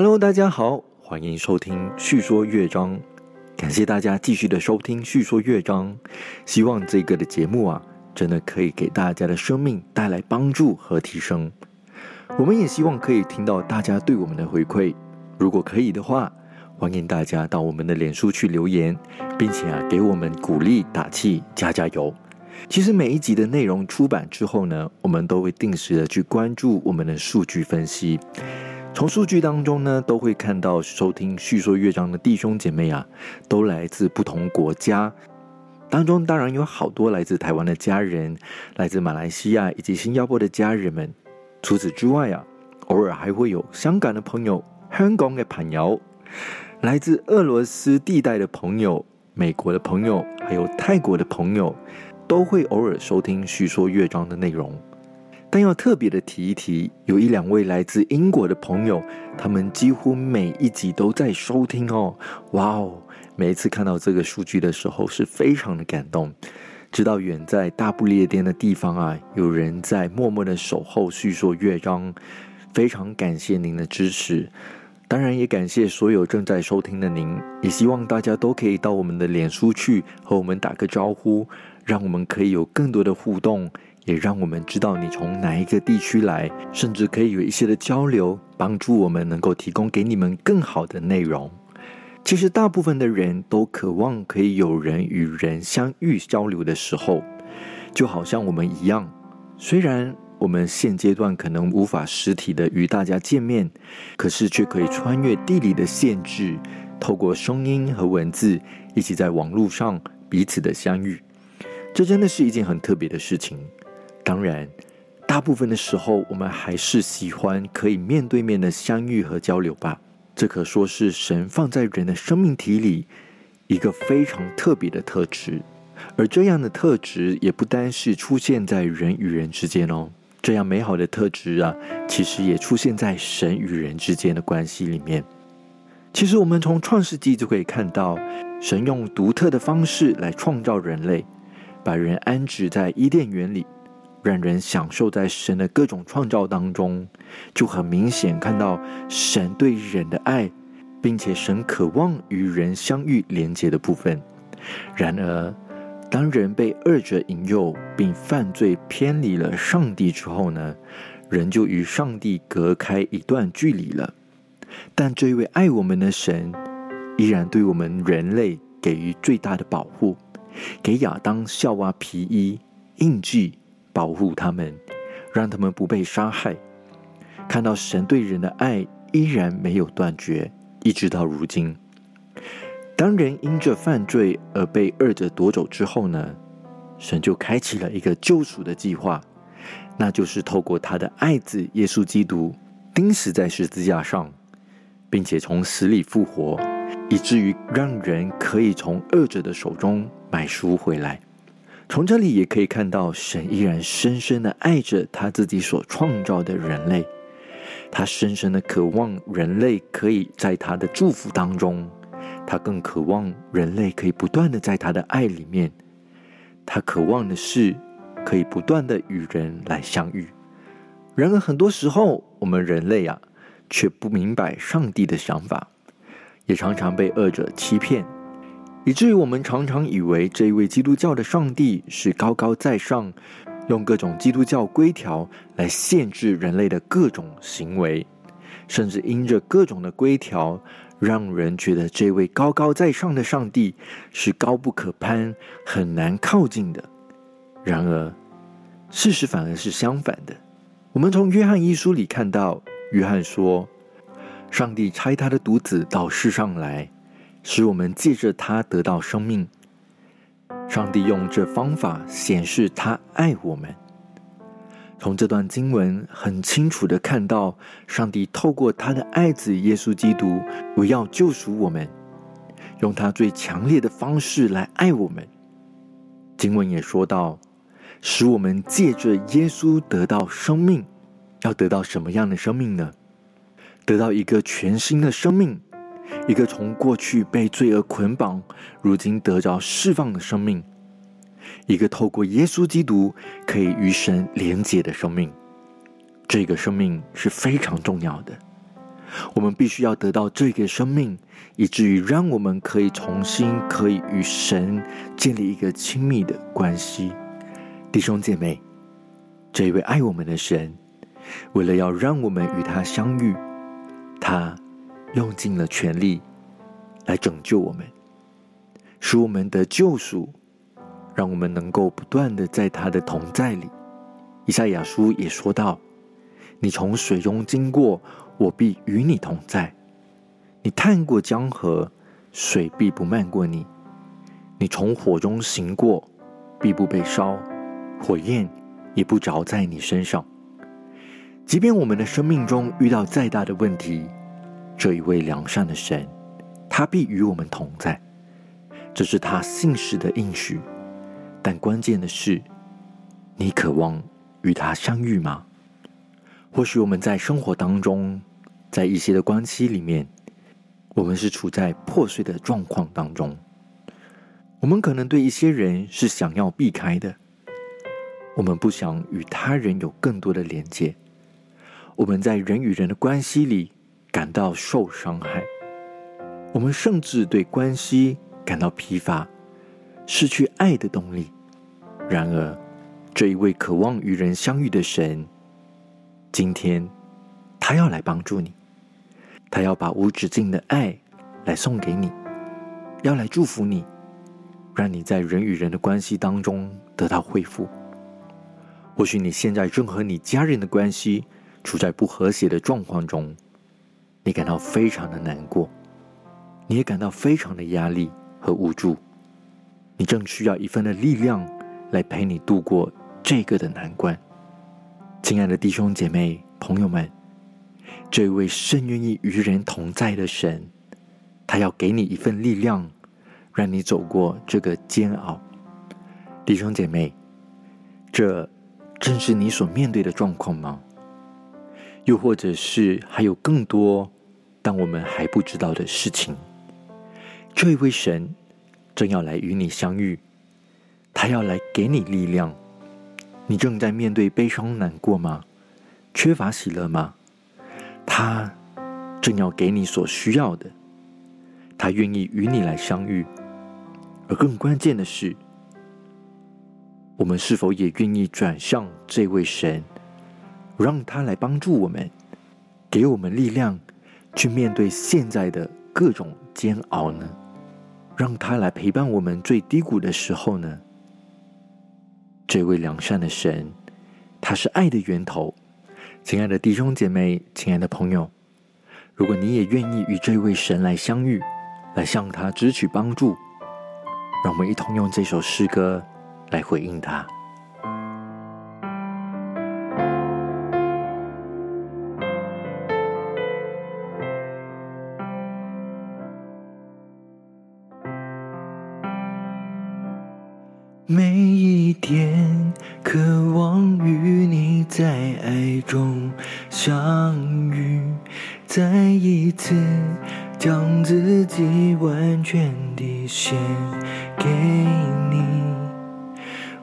Hello，大家好，欢迎收听叙说乐章。感谢大家继续的收听叙说乐章。希望这个的节目啊，真的可以给大家的生命带来帮助和提升。我们也希望可以听到大家对我们的回馈。如果可以的话，欢迎大家到我们的脸书去留言，并且啊，给我们鼓励打气，加加油。其实每一集的内容出版之后呢，我们都会定时的去关注我们的数据分析。从数据当中呢，都会看到收听叙说乐章的弟兄姐妹啊，都来自不同国家。当中当然有好多来自台湾的家人，来自马来西亚以及新加坡的家人们。除此之外啊，偶尔还会有香港的朋友、香港的朋友，来自俄罗斯地带的朋友、美国的朋友，还有泰国的朋友，都会偶尔收听叙说乐章的内容。但要特别的提一提，有一两位来自英国的朋友，他们几乎每一集都在收听哦。哇哦！每一次看到这个数据的时候，是非常的感动。知道远在大不列颠的地方啊，有人在默默的守候叙说乐章，非常感谢您的支持。当然也感谢所有正在收听的您，也希望大家都可以到我们的脸书去和我们打个招呼，让我们可以有更多的互动。也让我们知道你从哪一个地区来，甚至可以有一些的交流，帮助我们能够提供给你们更好的内容。其实，大部分的人都渴望可以有人与人相遇交流的时候，就好像我们一样。虽然我们现阶段可能无法实体的与大家见面，可是却可以穿越地理的限制，透过声音和文字，一起在网络上彼此的相遇。这真的是一件很特别的事情。当然，大部分的时候，我们还是喜欢可以面对面的相遇和交流吧。这可说是神放在人的生命体里一个非常特别的特质。而这样的特质也不单是出现在人与人之间哦，这样美好的特质啊，其实也出现在神与人之间的关系里面。其实，我们从创世纪就可以看到，神用独特的方式来创造人类，把人安置在伊甸园里。让人享受在神的各种创造当中，就很明显看到神对人的爱，并且神渴望与人相遇连接的部分。然而，当人被二者引诱并犯罪偏离了上帝之后呢，人就与上帝隔开一段距离了。但这位爱我们的神，依然对我们人类给予最大的保护，给亚当、夏娃皮衣印记。保护他们，让他们不被杀害。看到神对人的爱依然没有断绝，一直到如今。当人因着犯罪而被二者夺走之后呢？神就开启了一个救赎的计划，那就是透过他的爱子耶稣基督钉死在十字架上，并且从死里复活，以至于让人可以从二者的手中买赎回来。从这里也可以看到，神依然深深的爱着他自己所创造的人类，他深深的渴望人类可以在他的祝福当中，他更渴望人类可以不断的在他的爱里面，他渴望的是可以不断的与人来相遇。然而很多时候，我们人类啊，却不明白上帝的想法，也常常被恶者欺骗。以至于我们常常以为这一位基督教的上帝是高高在上，用各种基督教规条来限制人类的各种行为，甚至因着各种的规条，让人觉得这位高高在上的上帝是高不可攀、很难靠近的。然而，事实反而是相反的。我们从约翰一书里看到，约翰说：“上帝差他的独子到世上来。”使我们借着他得到生命。上帝用这方法显示他爱我们。从这段经文很清楚的看到，上帝透过他的爱子耶稣基督，为要救赎我们，用他最强烈的方式来爱我们。经文也说到，使我们借着耶稣得到生命。要得到什么样的生命呢？得到一个全新的生命。一个从过去被罪恶捆绑，如今得着释放的生命；一个透过耶稣基督可以与神连结的生命。这个生命是非常重要的。我们必须要得到这个生命，以至于让我们可以重新可以与神建立一个亲密的关系。弟兄姐妹，这位爱我们的神，为了要让我们与他相遇，他用尽了全力来拯救我们，使我们得救赎，让我们能够不断的在他的同在里。以赛亚书也说到：“你从水中经过，我必与你同在；你探过江河，水必不漫过你；你从火中行过，必不被烧。”火焰也不着在你身上。即便我们的生命中遇到再大的问题，这一位良善的神，他必与我们同在。这是他信实的应许。但关键的是，你渴望与他相遇吗？或许我们在生活当中，在一些的关系里面，我们是处在破碎的状况当中。我们可能对一些人是想要避开的。我们不想与他人有更多的连接，我们在人与人的关系里感到受伤害，我们甚至对关系感到疲乏，失去爱的动力。然而，这一位渴望与人相遇的神，今天他要来帮助你，他要把无止境的爱来送给你，要来祝福你，让你在人与人的关系当中得到恢复。或许你现在正和你家人的关系处在不和谐的状况中，你感到非常的难过，你也感到非常的压力和无助，你正需要一份的力量来陪你度过这个的难关。亲爱的弟兄姐妹、朋友们，这位甚愿意与人同在的神，他要给你一份力量，让你走过这个煎熬。弟兄姐妹，这。正是你所面对的状况吗？又或者是还有更多，但我们还不知道的事情？这一位神正要来与你相遇，他要来给你力量。你正在面对悲伤难过吗？缺乏喜乐吗？他正要给你所需要的，他愿意与你来相遇。而更关键的是。我们是否也愿意转向这位神，让他来帮助我们，给我们力量，去面对现在的各种煎熬呢？让他来陪伴我们最低谷的时候呢？这位良善的神，他是爱的源头。亲爱的弟兄姐妹，亲爱的朋友，如果你也愿意与这位神来相遇，来向他支取帮助，让我们一同用这首诗歌。来回应他。每一天，渴望与你在爱中相遇，再一次将自己完全地献给你。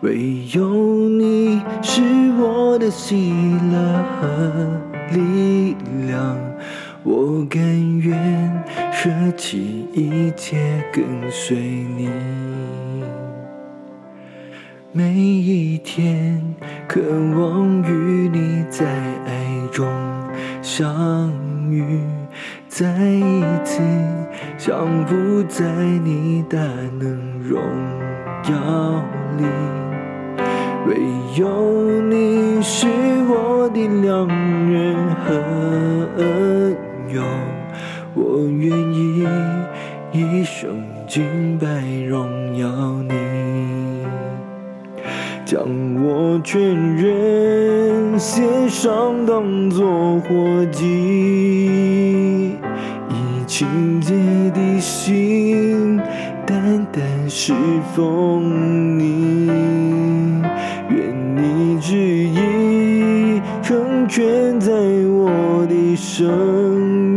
唯有你是我的喜乐和力量，我甘愿舍弃一切跟随你。每一天，渴望与你在爱中相遇，再一次降伏在你大能荣耀里。唯有你是我的良人和恩友，我愿意一生敬拜荣耀你，将我全人献上当作活祭，以清洁的心单单侍奉你。旨意成全在我的生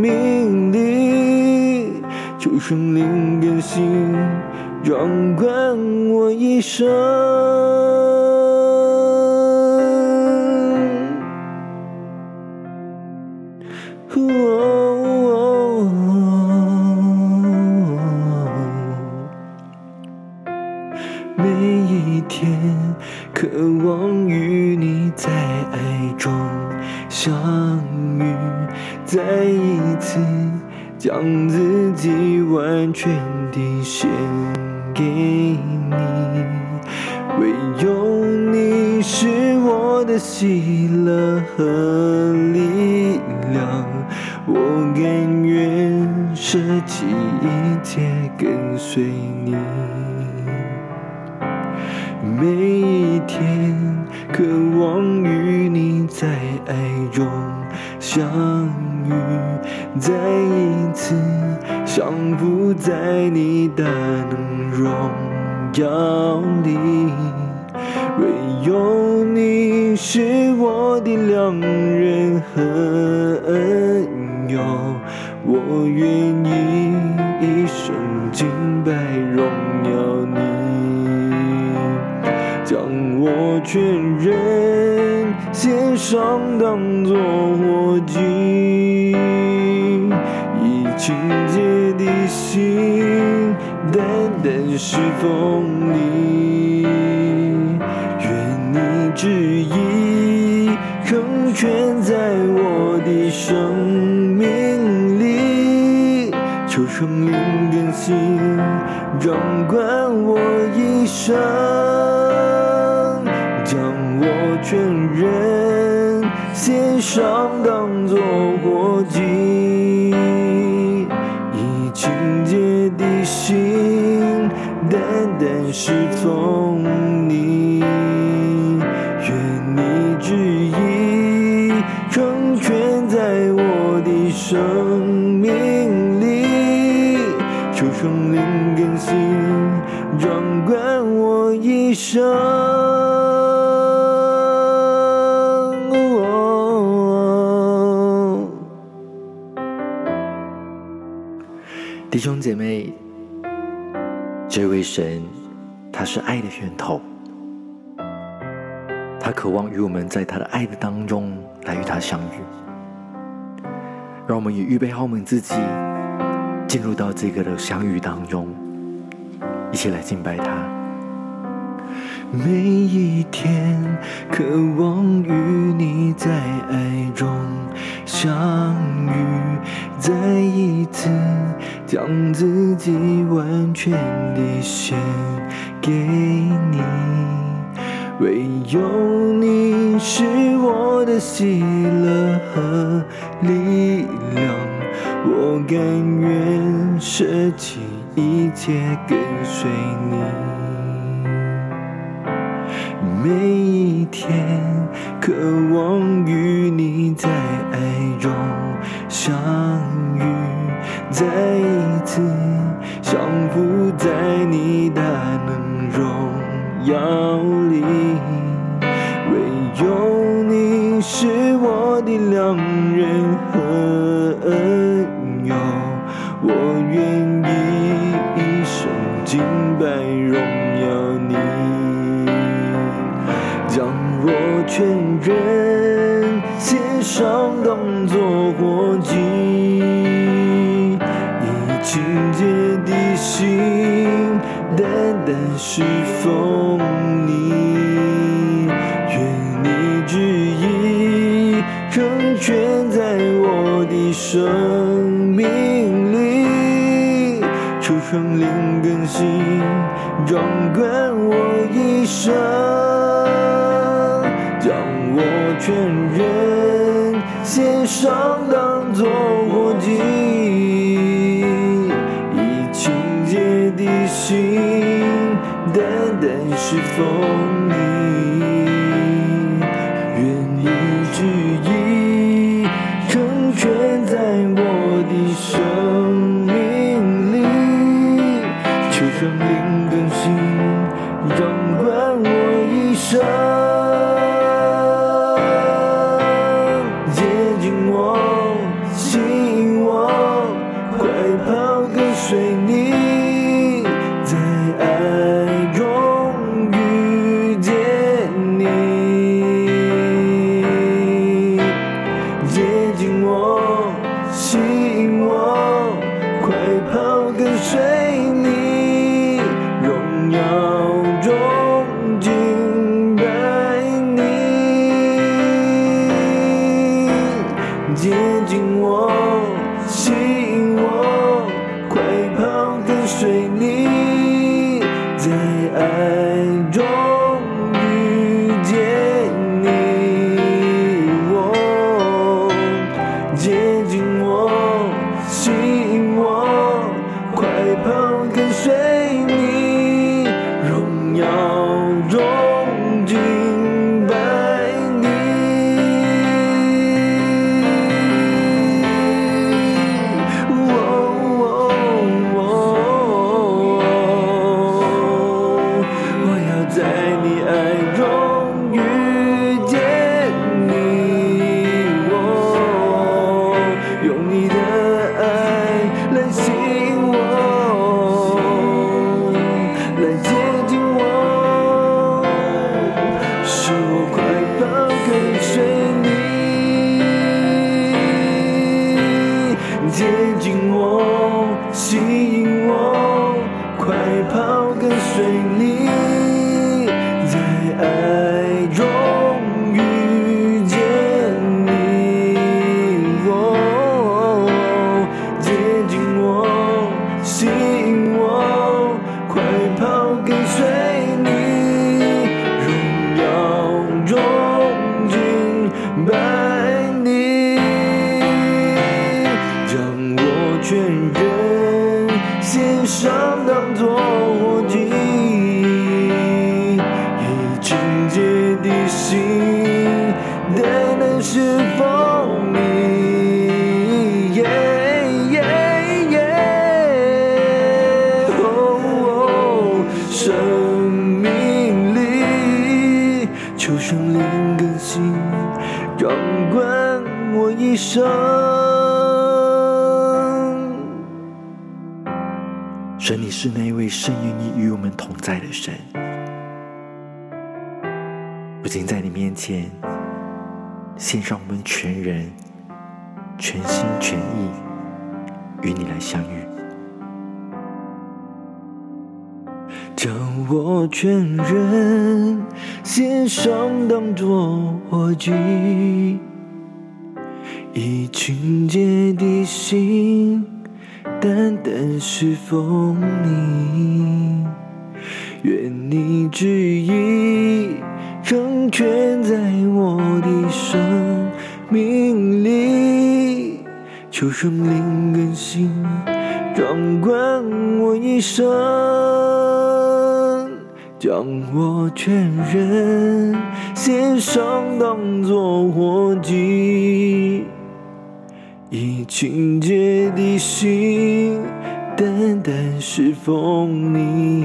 命里，求圣灵更新，掌管我一生。每一天，渴望与你在爱中相遇，再一次将自己完全地献给你。唯有你是我的喜乐和力量，我甘愿舍弃一切跟随你。每一天，渴望与你在爱中相遇，再一次降服在你的荣耀里。唯有你是我的良人和恩友，我愿意我全人献上当作活祭，以清洁的心单单侍奉你。愿你旨意成全在我的生命里，求圣灵更新，掌管我一生，全人献上当作活祭，以清洁的心单单侍奉你。愿你旨意成全在我的生命里，求圣灵更新，掌管我一生。弟兄姐妹，这位神，他是爱的源头。他渴望与我们在他的爱的当中来与他相遇，让我们也预备好我们自己，进入到这个的相遇当中，一起来敬拜他。每一天，渴望与你在爱中相遇，再一次将自己完全地献给你。唯有你是我的喜乐和力量，我甘愿舍弃一切跟随你。每一天，渴望与你在爱中相遇，再一次降服在你的能荣耀全在我的生命里，求圣灵更新，掌管我一生。将我全人献上当作活祭，以清洁的心单单是否求圣灵更新，接近我，吸引我，快跑的水。生。神，你是那位甚愿意与我们同在的神。如今在你面前，献上我们全人、全心全意与你来相遇。将我全人献上，当作活祭，以清洁的心，单单侍奉你。愿你旨意成全在我的生命里，求圣灵更新，掌管我一生，将我全人献上，当作活祭，以清洁的心，单单侍奉你。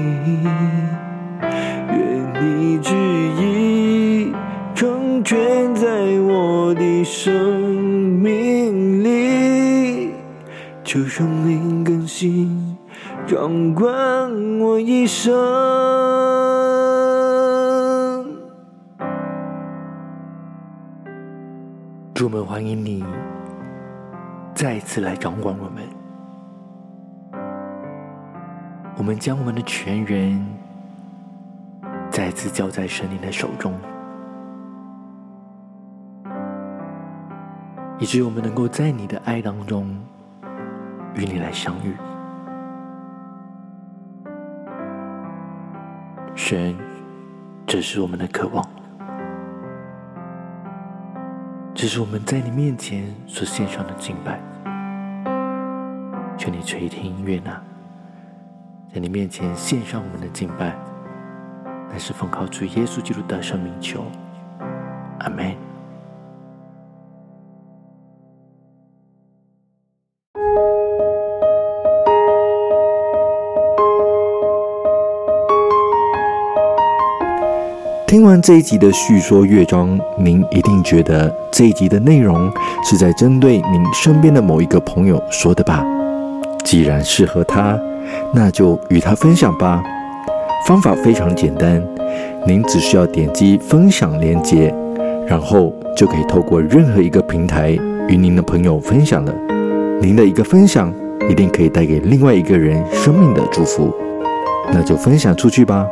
愿你旨意成全在我的生命里，求圣灵更新，掌管我一生。主，我们欢迎你再次来掌管我们。我们将我们的全人再次交在神灵的手中，以致我们能够在你的爱当中与你来相遇。神，这是我们的渴望，这是我们在你面前所献上的敬拜。求你垂听悦纳，在你面前献上我们的敬拜。乃是奉靠主耶稣基督的生命求，阿门。听完这一集的叙说乐章，您一定觉得这一集的内容是在针对您身边的某一个朋友说的吧？既然适合他，那就与他分享吧。方法非常简单，您只需要点击分享链接，然后就可以透过任何一个平台与您的朋友分享了。您的一个分享一定可以带给另外一个人生命的祝福，那就分享出去吧。